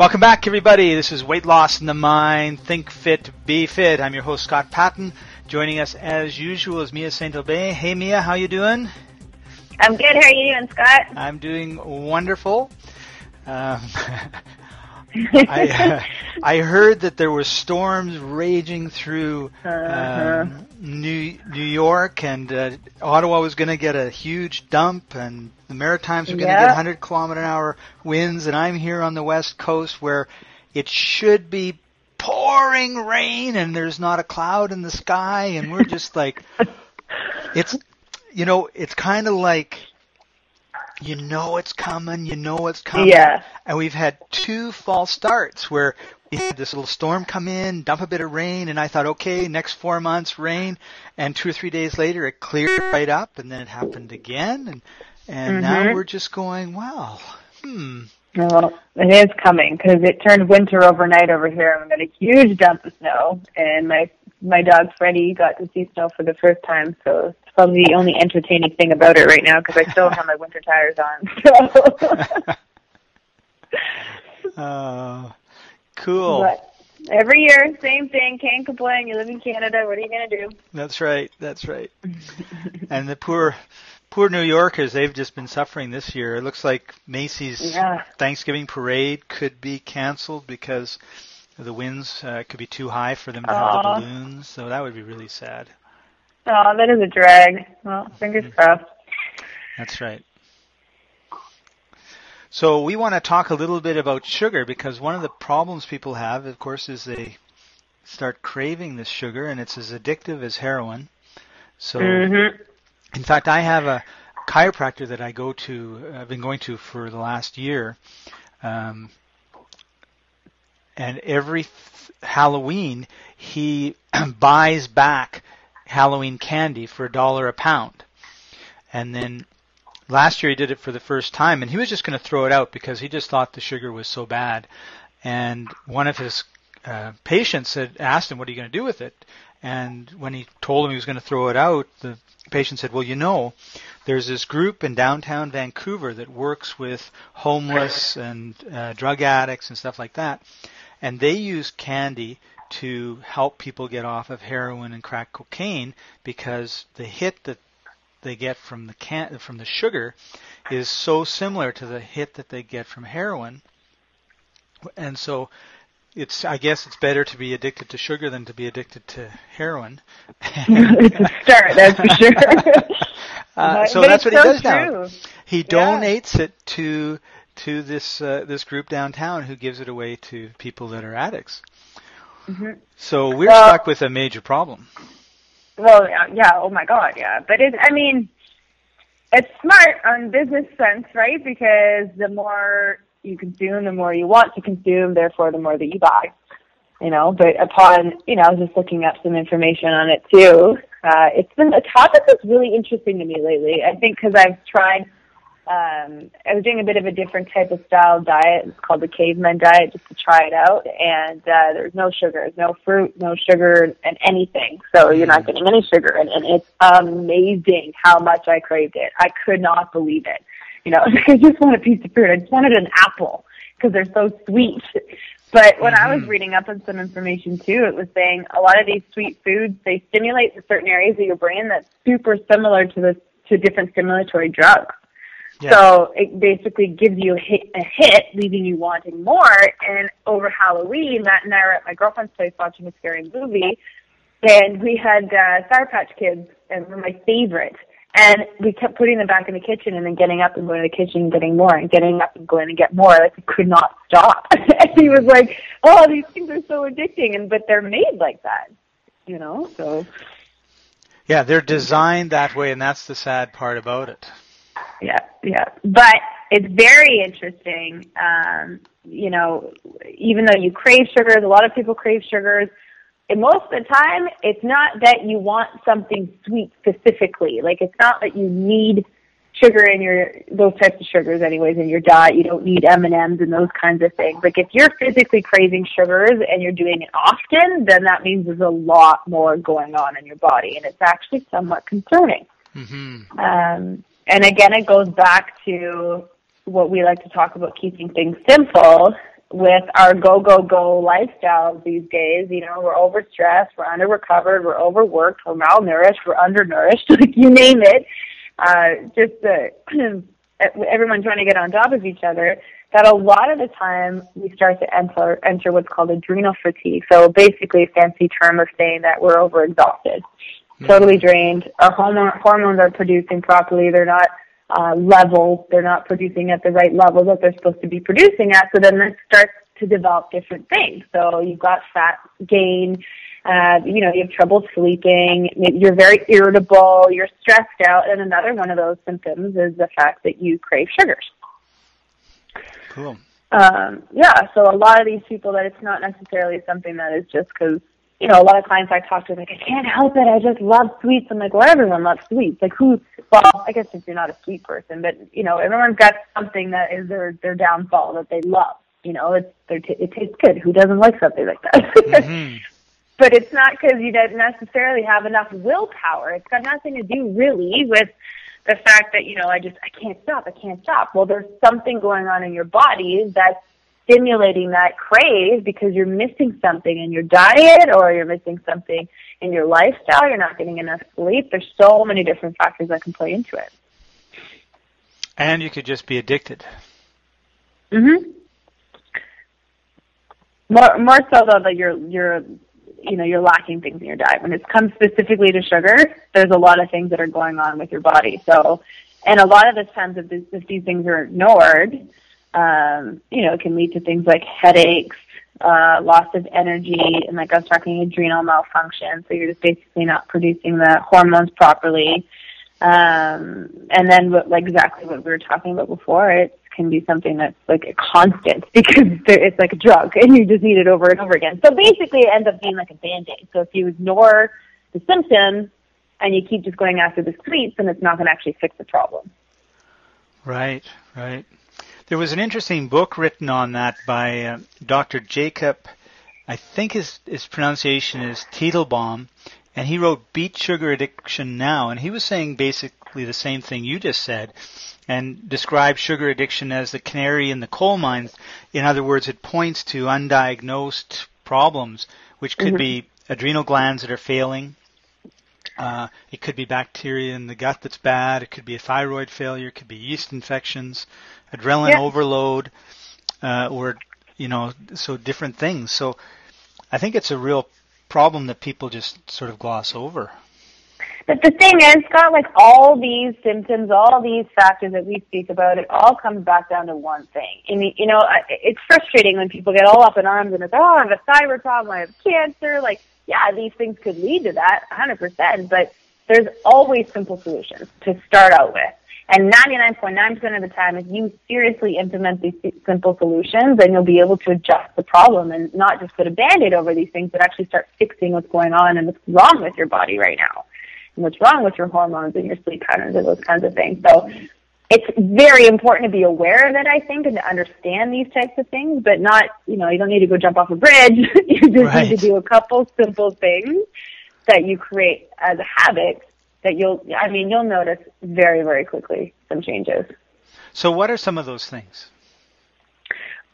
Welcome back, everybody. This is Weight Loss in the Mind. Think Fit, Be Fit. I'm your host, Scott Patton. Joining us, as usual, is Mia St. Aubin. Hey, Mia, how you doing? I'm good. How are you doing, Scott? I'm doing wonderful. Um, I, uh, I heard that there were storms raging through Uh-huh. um, New New York, and uh, Ottawa was going to get a huge dump, and the Maritimes were going to Yeah. get 100 kilometer an hour winds, and I'm here on the west coast where it should be pouring rain, and there's not a cloud in the sky, and we're just like, it's, you know, it's kind of like. You know it's coming. You know it's coming. Yeah. And we've had two false starts where we had this little storm come in, dump a bit of rain, and I thought, okay, next four months rain, and two or three days later it cleared right up, and then it happened again, and and now Mhm. we're just going, wow, hmm, Well, it is coming because it turned winter overnight over here, and we got a huge dump of snow. And my my dog Freddie got to see snow for the first time, so probably the only entertaining thing about it right now because I still have my winter tires on. So, uh, cool. but every year, same thing. Can't complain. You live in Canada. What are you gonna do? That's right. That's right. and the poor, poor New Yorkers, they've just been suffering this year. It looks like Macy's Yeah. Thanksgiving parade could be canceled because the winds uh, could be too high for them to have the balloons. So that would be really sad. Oh, that is a drag. Well, fingers Mm-hmm. crossed. That's right. So we want to talk a little bit about sugar because one of the problems people have, of course, is they start craving this sugar and it's as addictive as heroin. So Mhm. In fact, I have a chiropractor that I go to, I've been going to for the last year. Um, and every th- Halloween, he buys back Halloween candy for a dollar a pound. And then last year he did it for the first time, and he was just going to throw it out because he just thought the sugar was so bad. And one of his uh, patients had asked him, "What are you going to do with it?" And when he told him he was going to throw it out, the patient said, "Well, you know, there's this group in downtown Vancouver that works with homeless and uh, drug addicts and stuff like that, and they use candy to help people get off of heroin and crack cocaine because the hit that they get from the can from the sugar is so similar to the hit that they get from heroin, and so." It's. I guess it's better to be addicted to sugar than to be addicted to heroin. it's a start, that's for sure. Uh, so but that's what he so does now. true. He Yeah. donates it to to this uh, this group downtown who gives it away to people that are addicts. Mhm. So we're Well- stuck with a major problem. Well, yeah, yeah, oh my god, yeah. But it, I mean, it's smart on business sense, right? Because the more you consume, the more you want to consume, therefore the more that you buy. You know, but upon, you know, I was just looking up some information on it too. Uh, it's been a topic that's really interesting to me lately. I think because I've tried, um, I was doing a bit of a different type of style diet. It's called the caveman diet just to try it out. And, uh, there's no sugar, no fruit, no sugar and anything. So you're not getting any sugar. And, and it's amazing how much I craved it. I could not believe it. You know, I just want a piece of fruit. I just wanted an apple because they're so sweet. But when I was Mhm. reading up on some information too, it was saying a lot of these sweet foods they stimulate the certain areas of your brain that's super similar to the to different stimulatory drugs. Yeah. So it basically gives you a hit, a hit, leaving you wanting more. And over Halloween, Matt and I were at my girlfriend's place watching a scary movie, and we had uh, Sour Patch Kids, and they were my favorite. And we kept putting them back in the kitchen and then getting up and going to the kitchen and getting more and getting up and going to get more. Like we could not stop. and he was like, "Oh, these things are so addicting," and but they're made like that, you know. So Yeah, they're designed that way, and that's the sad part about it. Yeah, yeah. But it's very interesting. Um, you know, even though you crave sugars, a lot of people crave sugars. And most of the time, it's not that you want something sweet specifically. Like it's not that you need sugar in your those types of sugars anyways in your diet. You don't need M and M's and those kinds of things. Like if you're physically craving sugars and you're doing it often, then that means there's a lot more going on in your body, and it's actually somewhat concerning. hmm Um, and again, it goes back to what we like to talk about keeping things simple. with our go go go lifestyles these days. You know, we're overstressed, we're under recovered, we're overworked, we're malnourished, we're undernourished, like you name it. Uh, just uh, everyone trying to get on top of each other. That a lot of the time we start to enter enter what's called adrenal fatigue. So basically, a fancy term of saying that we're overexhausted. Totally drained. Our hormone, hormones are producing properly. They're not uh, level. They're not producing at the right level that they're supposed to be producing at. So then this starts to develop different things. So you've got fat gain. Uh, you know, you have trouble sleeping. You're very irritable. You're stressed out. And another one of those symptoms is the fact that you crave sugars. Cool. Um, yeah, so a lot of these people that it's not necessarily something that is just because you know, a lot of clients I talk to, like, I can't help it. I just love sweets. I'm like, well, everyone loves sweets. Like, who? Well, I guess if you're not a sweet person, but you know, everyone's got something that is their their downfall that they love. You know, it's t- it tastes good. Who doesn't like something like that? Mm-hmm. but it's not because you don't necessarily have enough willpower. It's got nothing to do really with the fact that you know I just I can't stop. I can't stop. Well, there's something going on in your body that's stimulating that crave because you're missing something in your diet or you're missing something in your lifestyle, you're not getting enough sleep. There's so many different factors that can play into it. And you could just be addicted. Mhm. More more so though that you're you're you know you're lacking things in your diet. When it comes specifically to sugar, there's a lot of things that are going on with your body. So, and a lot of the times if, this, if these things are ignored, um, you know, it can lead to things like headaches, uh, loss of energy, and like I was talking, adrenal malfunction. So you're just basically not producing the hormones properly. Um, and then what, like exactly what we were talking about before, it can be something that's like a constant because it's like a drug and you just need it over and over again. So basically it ends up being like a band-aid. So if you ignore the symptoms and you keep just going after the sweets, then it's not going to actually fix the problem. Right, right. There was an interesting book written on that by uh, Dr. Jacob, I think his, his pronunciation is Teitelbaum, and he wrote Beat Sugar Addiction Now, and he was saying basically the same thing you just said, and described sugar addiction as the canary in the coal mine. In other words, it points to undiagnosed problems, which could mm-hmm. be adrenal glands that are failing, uh, it could be bacteria in the gut that's bad. It could be a thyroid failure. It could be yeast infections, adrenaline yeah. overload, uh, or you know, so different things. So I think it's a real problem that people just sort of gloss over. But the thing is, Scott, like all these symptoms, all these factors that we speak about, it all comes back down to one thing. And you know, it's frustrating when people get all up in arms and it's, oh, I have a thyroid problem, I have cancer. Like, yeah, these things could lead to that 100%, but there's always simple solutions to start out with. And 99.9% of the time, if you seriously implement these simple solutions, then you'll be able to adjust the problem and not just put a band-aid over these things, but actually start fixing what's going on and what's wrong with your body right now. And what's wrong with your hormones and your sleep patterns and those kinds of things. So it's very important to be aware of it, I think, and to understand these types of things, but not, you know, you don't need to go jump off a bridge. you just right. need to do a couple simple things that you create as a habit that you'll, I mean, you'll notice very, very quickly some changes. So what are some of those things?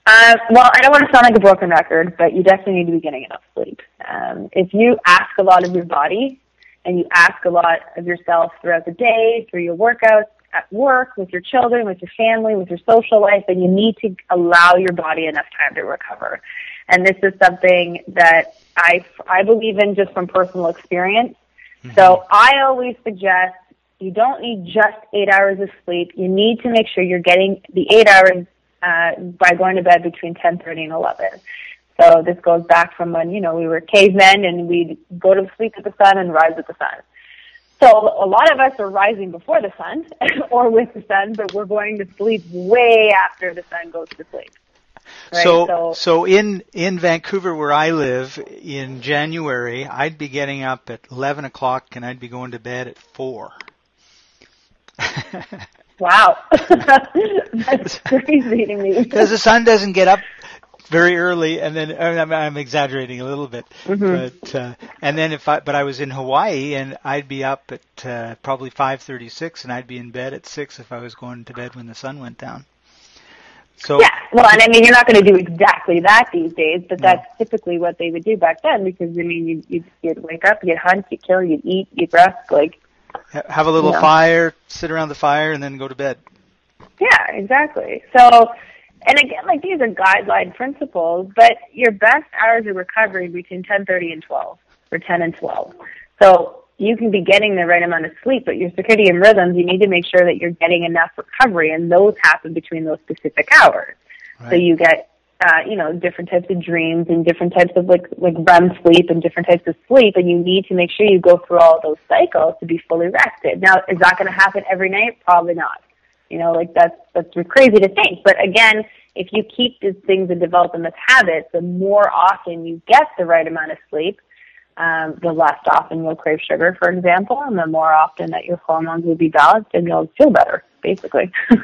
Uh, well, I don't want to sound like a broken record, but you definitely need to be getting enough sleep. Um, if you ask a lot of your body and you ask a lot of yourself throughout the day, through your workouts, at work, with your children, with your family, with your social life, and you need to allow your body enough time to recover. And this is something that I, I believe in just from personal experience. Mm-hmm. So I always suggest you don't need just eight hours of sleep. You need to make sure you're getting the eight hours uh, by going to bed between 10:30 and 11. So this goes back from when you know we were cavemen and we'd go to sleep with the sun and rise with the sun. So a lot of us are rising before the sun or with the sun, but we're going to sleep way after the sun goes to sleep. Right? So, so, so in in Vancouver, where I live, in January, I'd be getting up at eleven o'clock and I'd be going to bed at four. wow, that's crazy to me. Because the sun doesn't get up very early, and then I'm, I'm exaggerating a little bit, mm-hmm. but uh, and then if I but I was in Hawaii and I'd be up at uh, probably 5:36 and I'd be in bed at six if I was going to bed when the sun went down. So yeah, well, and I mean, you're not going to do exactly that these days, but that's typically what they would do back then because I mean, you'd, you'd, you'd wake up, you'd hunt, you'd kill, you'd eat, you'd rest, like have a little Yeah. fire, sit around the fire, and then go to bed. Yeah, exactly. So, and again, like these are guideline principles, but your best hours of recovery between 10:30 and 12, or 10 and 12. So you can be getting the right amount of sleep, but your circadian rhythms, you need to make sure that you're getting enough recovery, and those happen between those specific hours. So you get, uh, you know, different types of dreams and different types of like like REM sleep and different types of sleep, and you need to make sure you go through all those cycles to be fully rested. Now, is that going to happen every night? Probably not. You know, like that's that's crazy to think. But again, if you keep these things and develop them as habits, the more often you get the right amount of sleep, um, the less often you'll crave sugar, for example, and the more often that your hormones will be balanced and you'll feel better, basically.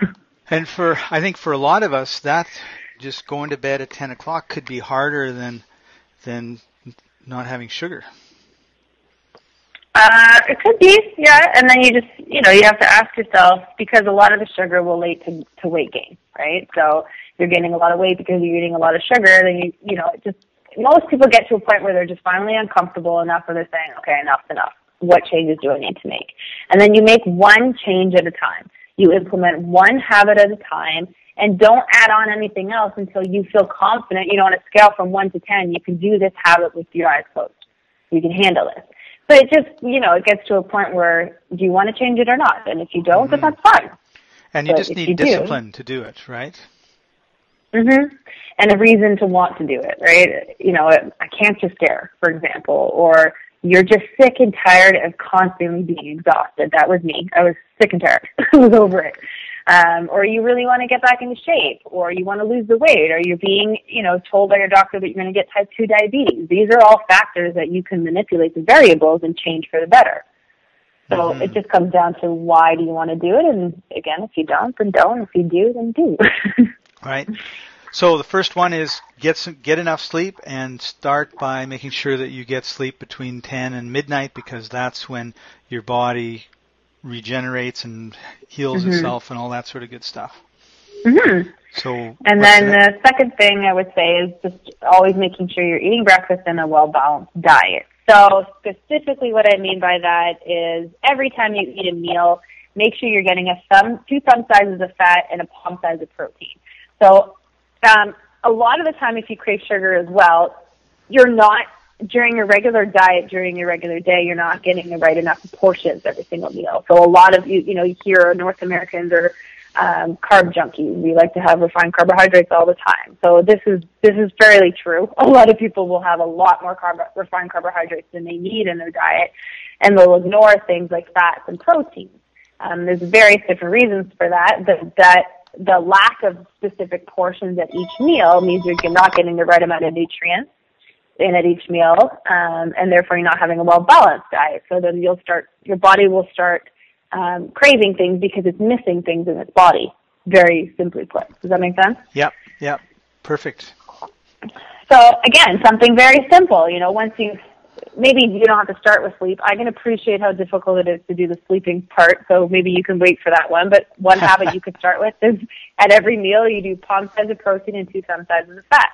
And for I think for a lot of us, that just going to bed at ten o'clock could be harder than than not having sugar. Uh, it could be, yeah. And then you just, you know, you have to ask yourself because a lot of the sugar will lead to, to weight gain, right? So you're gaining a lot of weight because you're eating a lot of sugar. Then you, you know, it just most people get to a point where they're just finally uncomfortable enough, where they're saying, okay, enough's enough. What changes do I need to make? And then you make one change at a time. You implement one habit at a time. And don't add on anything else until you feel confident. You know, on a scale from one to ten, you can do this habit with your eyes closed. You can handle this. But it just, you know, it gets to a point where do you want to change it or not? And if you don't, then mm-hmm. that's fine. And you But just need you do- discipline to do it, right? Hmm And a reason to want to do it, right? You know, a, cancer scare, for example, or you're just sick and tired of constantly being exhausted. That was me. I was sick and tired. I was over it. Um, or you really want to get back into shape, or you want to lose the weight, or you're being, you know, told by your doctor that you're going to get type 2 diabetes. These are all factors that you can manipulate the variables and change for the better. So Mhm. it just comes down to why do you want to do it? And again, if you don't, then don't. If you do, then do. Right. So the first one is get some, get enough sleep and start by making sure that you get sleep between 10 and midnight because that's when your body regenerates and heals Mhm. itself and all that sort of good stuff. hmm So And then the the second thing I would say is just always making sure you're eating breakfast and a well balanced diet. So specifically what I mean by that is every time you eat a meal, make sure you're getting a thumb, two thumb sizes of fat and a palm size of protein. So um, a lot of the time if you crave sugar as well, you're not during your regular diet, during your regular day, you're not getting the right enough portions every single meal. So a lot of you, you know, you hear North Americans are um, carb junkies. We like to have refined carbohydrates all the time. So this is this is fairly true. A lot of people will have a lot more carb, refined carbohydrates than they need in their diet, and they'll ignore things like fats and proteins. Um, there's various different reasons for that. but that the lack of specific portions at each meal means you're not getting the right amount of nutrients in at each meal, um, and therefore you're not having a well balanced diet. So then you'll start, your body will start um, craving things because it's missing things in its body. Very simply put. Does that make sense? Yep, yep. Perfect. So again, something very simple. You know, once you maybe you don't have to start with sleep. I can appreciate how difficult it is to do the sleeping part, so maybe you can wait for that one. But one habit you could start with is at every meal you do palm size of protein and two thumb sizes of fat.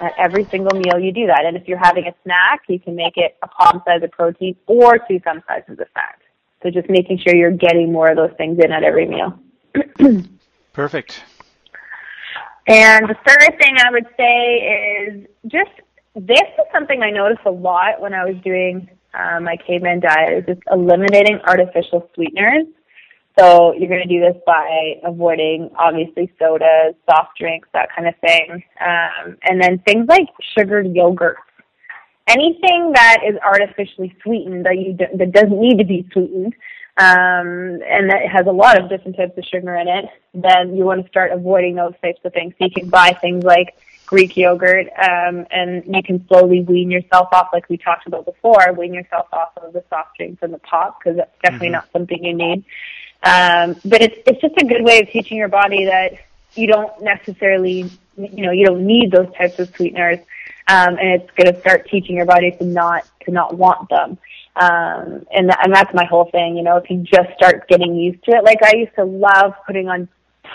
At every single meal you do that. And if you're having a snack, you can make it a palm size of protein or two thumb sizes of fat. So just making sure you're getting more of those things in at every meal. Perfect. And the third thing I would say is just this is something I noticed a lot when I was doing um, my caveman diet is just eliminating artificial sweeteners. So you're going to do this by avoiding obviously sodas, soft drinks, that kind of thing, um, and then things like sugared yogurt. Anything that is artificially sweetened that you do, that doesn't need to be sweetened, um, and that has a lot of different types of sugar in it, then you want to start avoiding those types of things. So you can buy things like Greek yogurt, um, and you can slowly wean yourself off, like we talked about before, wean yourself off of the soft drinks and the pop because that's definitely Mhm. not something you need. Um, but it's it's just a good way of teaching your body that you don't necessarily, you know, you don't need those types of sweeteners, um, and it's going to start teaching your body to not to not want them. Um, and th- and that's my whole thing, you know. If you just start getting used to it, like I used to love putting on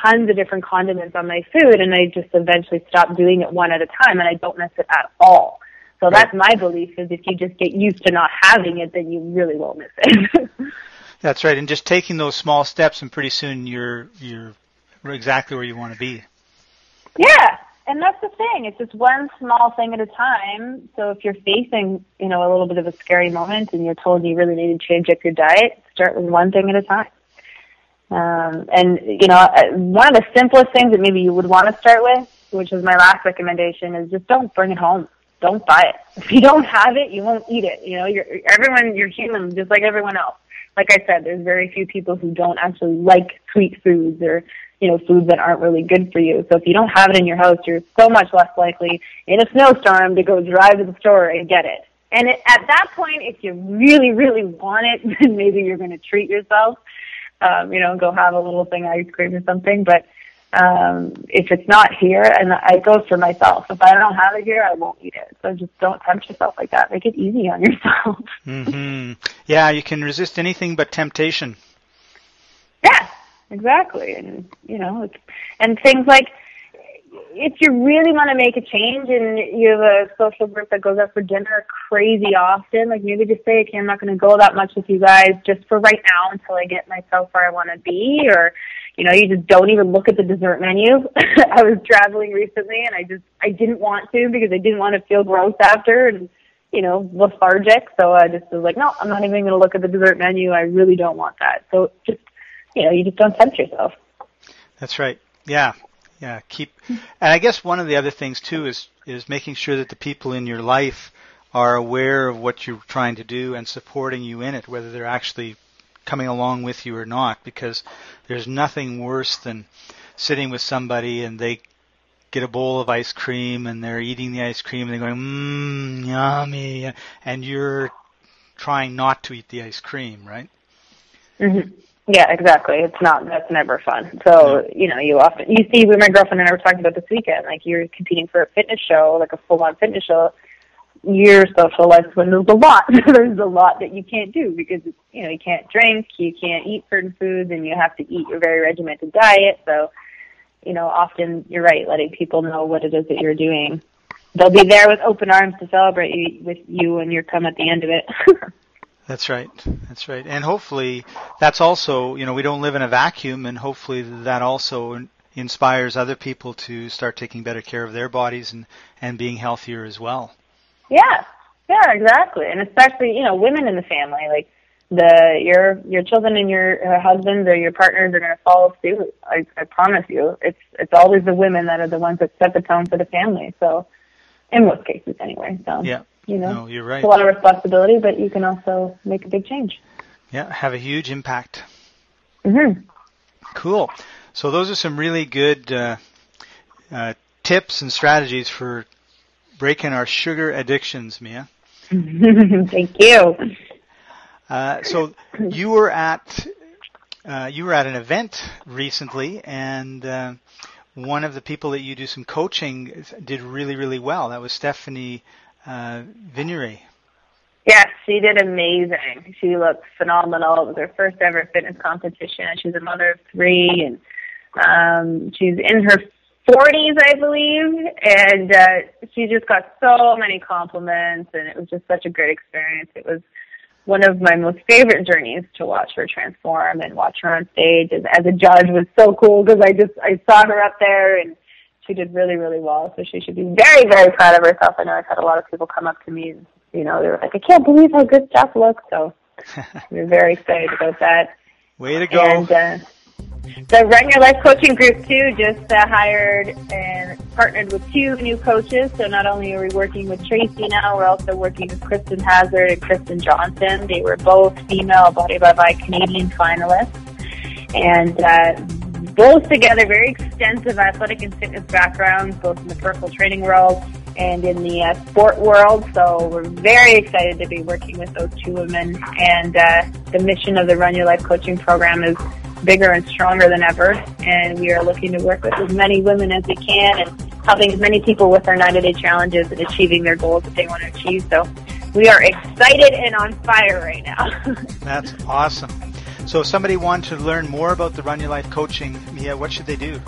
tons of different condiments on my food and I just eventually stopped doing it one at a time and I don't miss it at all. So right. that's my belief is if you just get used to not having it, then you really won't miss it. that's right. And just taking those small steps and pretty soon you're, you're exactly where you want to be. Yeah. And that's the thing. It's just one small thing at a time. So if you're facing, you know, a little bit of a scary moment and you're told you really need to change up your diet, start with one thing at a time. Um, and you know, uh, one of the simplest things that maybe you would want to start with, which is my last recommendation, is just don't bring it home. Don't buy it. If you don't have it, you won't eat it. You know, you're everyone. You're human, just like everyone else. Like I said, there's very few people who don't actually like sweet foods or you know foods that aren't really good for you. So if you don't have it in your house, you're so much less likely in a snowstorm to go drive to the store and get it. And at that point, if you really, really want it, then maybe you're going to treat yourself um, you know, go have a little thing ice cream or something. But um, if it's not here, and I go for myself, if I don't have it here, I won't eat it. So just don't tempt yourself like that. Make it easy on yourself. hmm Yeah, you can resist anything but temptation. Yeah, exactly. And you know, and things like if you really want to make a change and you have a social group that goes out for dinner crazy often, like maybe just say, okay, I'm not going to go that much with you guys just for right now until I get myself where I want to be, or you know, you just don't even look at the dessert menu. I was traveling recently and I just I didn't want to because I didn't want to feel gross after and you know lethargic. So I just was like, no, I'm not even going to look at the dessert menu. I really don't want that. So just you know, you just don't tempt yourself. That's right. Yeah, yeah, keep. And I guess one of the other things too is is making sure that the people in your life are aware of what you're trying to do and supporting you in it, whether they're actually coming along with you or not. Because there's nothing worse than sitting with somebody and they get a bowl of ice cream and they're eating the ice cream and they're going, mmm, yummy, and you're trying not to eat the ice cream, right? Mm-hmm. Yeah, exactly. It's not. That's never fun. So you know, you often you see. With my girlfriend and I were talking about this weekend. Like you're competing for a fitness show, like a full-on fitness show. Your social life when there's a lot. there's a lot that you can't do because you know you can't drink, you can't eat certain foods, and you have to eat your very regimented diet. So you know, often you're right, letting people know what it is that you're doing. They'll be there with open arms to celebrate you, with you when you're come at the end of it. That's right. That's right. And hopefully that's also, you know, we don't live in a vacuum and hopefully that also inspires other people to start taking better care of their bodies and, and being healthier as well. Yeah. Yeah, exactly. And especially, you know, women in the family, like the, your, your children and your uh, husbands or your partners are going to follow suit. I, I promise you. It's, it's always the women that are the ones that set the tone for the family. So, in most cases anyway. So. Yeah. You know, no, you're right. It's a lot of responsibility, but you can also make a big change. Yeah, have a huge impact. Mm-hmm. Cool. So those are some really good uh, uh, tips and strategies for breaking our sugar addictions, Mia. Thank you. Uh, so you were at uh, you were at an event recently, and uh, one of the people that you do some coaching did really really well. That was Stephanie uh, Vinery. Yes, she did amazing. She looked phenomenal. It was her first ever fitness competition. She's a mother of three, and um, she's in her 40s, I believe, and uh, she just got so many compliments, and it was just such a great experience. It was one of my most favorite journeys to watch her transform and watch her on stage as, as a judge was so cool because I just I saw her up there and she did really, really well. So she should be very, very proud of herself. I know I've had a lot of people come up to me and, you know, they were like, I can't believe how good Steph looks. So we're very excited about that. Way to go. And, uh, the Run Your Life coaching group too just uh, hired and partnered with two new coaches. So not only are we working with Tracy now, we're also working with Kristen Hazard and Kristen Johnson. They were both female Body by Body Canadian finalists. And uh, both together very extensive athletic and fitness backgrounds, both in the personal training world and in the uh, sport world. So we're very excited to be working with those two women. And uh, the mission of the Run Your Life coaching program is bigger and stronger than ever. And we are looking to work with as many women as we can and helping as many people with their 90 day challenges and achieving their goals that they want to achieve. So we are excited and on fire right now. That's awesome. So if somebody wanted to learn more about the Run Your Life coaching, Mia, what should they do?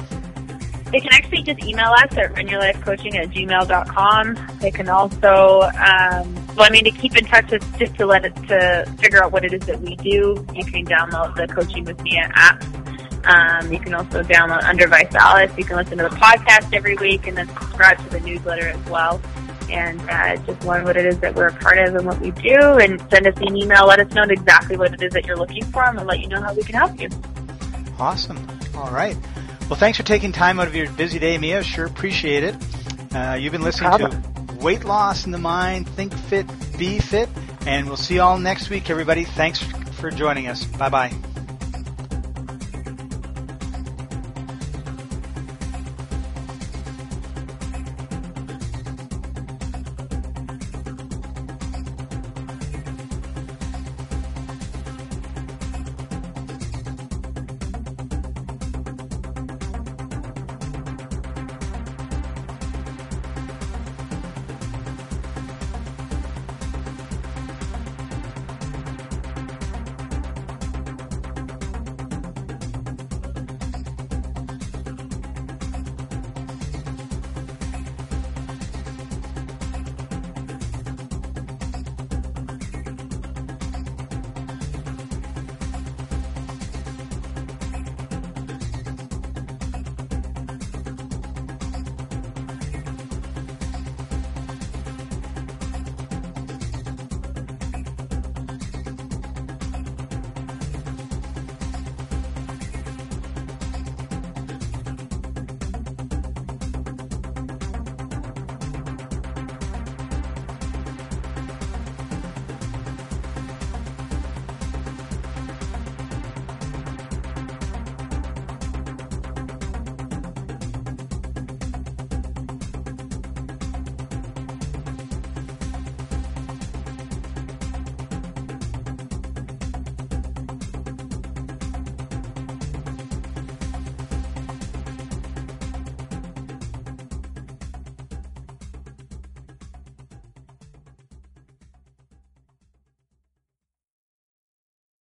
They can actually just email us at runyourlifecoaching at gmail.com. They can also, um, well, I mean, to keep in touch with, just to let it, to figure out what it is that we do, you can download the Coaching with Mia app. Um, you can also download Under Vice Alice. You can listen to the podcast every week and then subscribe to the newsletter as well. And uh, just learn what it is that we're a part of and what we do, and send us an email. Let us know exactly what it is that you're looking for, and we'll let you know how we can help you. Awesome. All right. Well, thanks for taking time out of your busy day, Mia. Sure appreciate it. Uh, you've been listening to Weight Loss in the Mind, Think Fit, Be Fit, and we'll see you all next week, everybody. Thanks for joining us. Bye bye.